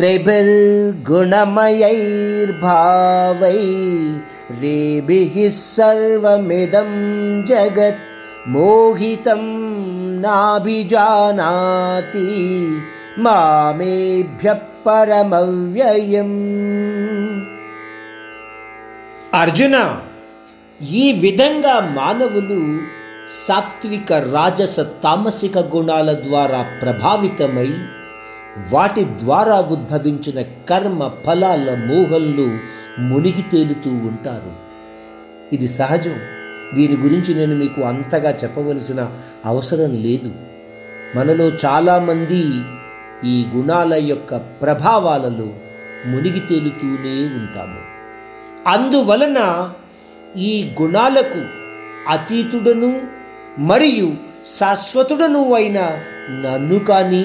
త్రిభిర్గుణమయైర్భావై రేభిः సర్వమిదం జగత్ మోహితం నాభిజానాతి మామేభ్య పరమవ్యయం. అర్జున ఈ విధంగా మానవులు సాత్విక రాజస తామసిక గుణాల ద్వారా ప్రభావితమై వాటి ద్వారా ఉద్భవించిన కర్మ ఫలాల మోహంలో మునిగి తేలుతూ ఉంటారు. ఇది సహజం. దీని గురించి నేను మీకు అంతగా చెప్పవలసిన అవసరం లేదు. మనలో చాలామంది ఈ గుణాల యొక్క ప్రభావాలలో మునిగి తేలుతూనే ఉంటాము. అందువలన ఈ గుణాలకు అతీతుడను మరియు శాశ్వతుడను అయిన నన్ను కానీ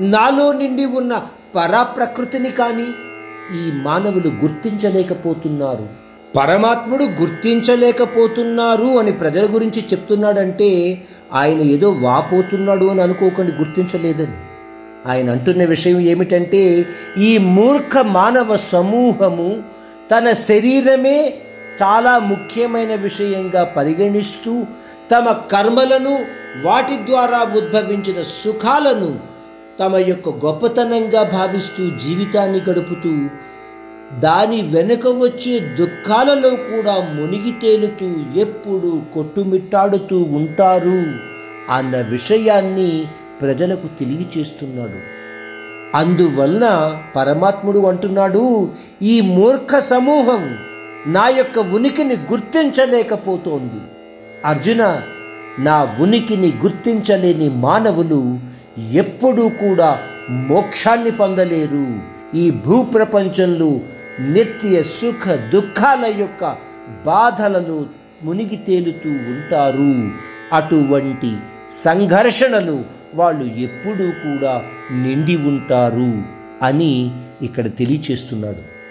నాలో నిండి ఉన్న పరాప్రకృతిని కానీ ఈ మానవులు గుర్తించలేకపోతున్నారు. పరమాత్ముడు గుర్తించలేకపోతున్నారు అని ప్రజల గురించి చెప్తున్నాడంటే ఆయన ఏదో వాపోతున్నాడు అని అనుకోకండి గుర్తించలేదని. ఆయన అంటున్న విషయం ఏమిటంటే ఈ మూర్ఖ మానవ సమూహము తన శరీరమే చాలా ముఖ్యమైన విషయంగా పరిగణిస్తూ తమ కర్మలను వాటి ద్వారా ఉద్భవించిన సుఖాలను తమ యొక్క గొప్పతనంగా భావిస్తూ జీవితాన్ని గడుపుతూ దాని వెనుక వచ్చే దుఃఖాలలో కూడా మునిగి తేలుతూ ఎప్పుడు కొట్టుమిట్టాడుతూ ఉంటారు అన్న విషయాన్ని ప్రజలకు తెలియచేస్తున్నాడు. అందువలన పరమాత్ముడు అంటున్నాడు ఈ మూర్ఖ సమూహం నా యొక్క ఉనికిని గుర్తించలేకపోతోంది. అర్జున నా ఉనికిని గుర్తించలేని మానవులు ఎప్పుడూ కూడా మోక్షాన్ని పొందలేరు. ఈ భూప్రపంచంలో నిత్య సుఖ దుఃఖాల యొక్క బాధలలో మునిగి తేలుతూ ఉంటారు. అటువంటి సంఘర్షణలు వాళ్ళు ఎప్పుడూ కూడా నిండి ఉంటారు అని ఇక్కడ తెలియచేస్తున్నాడు.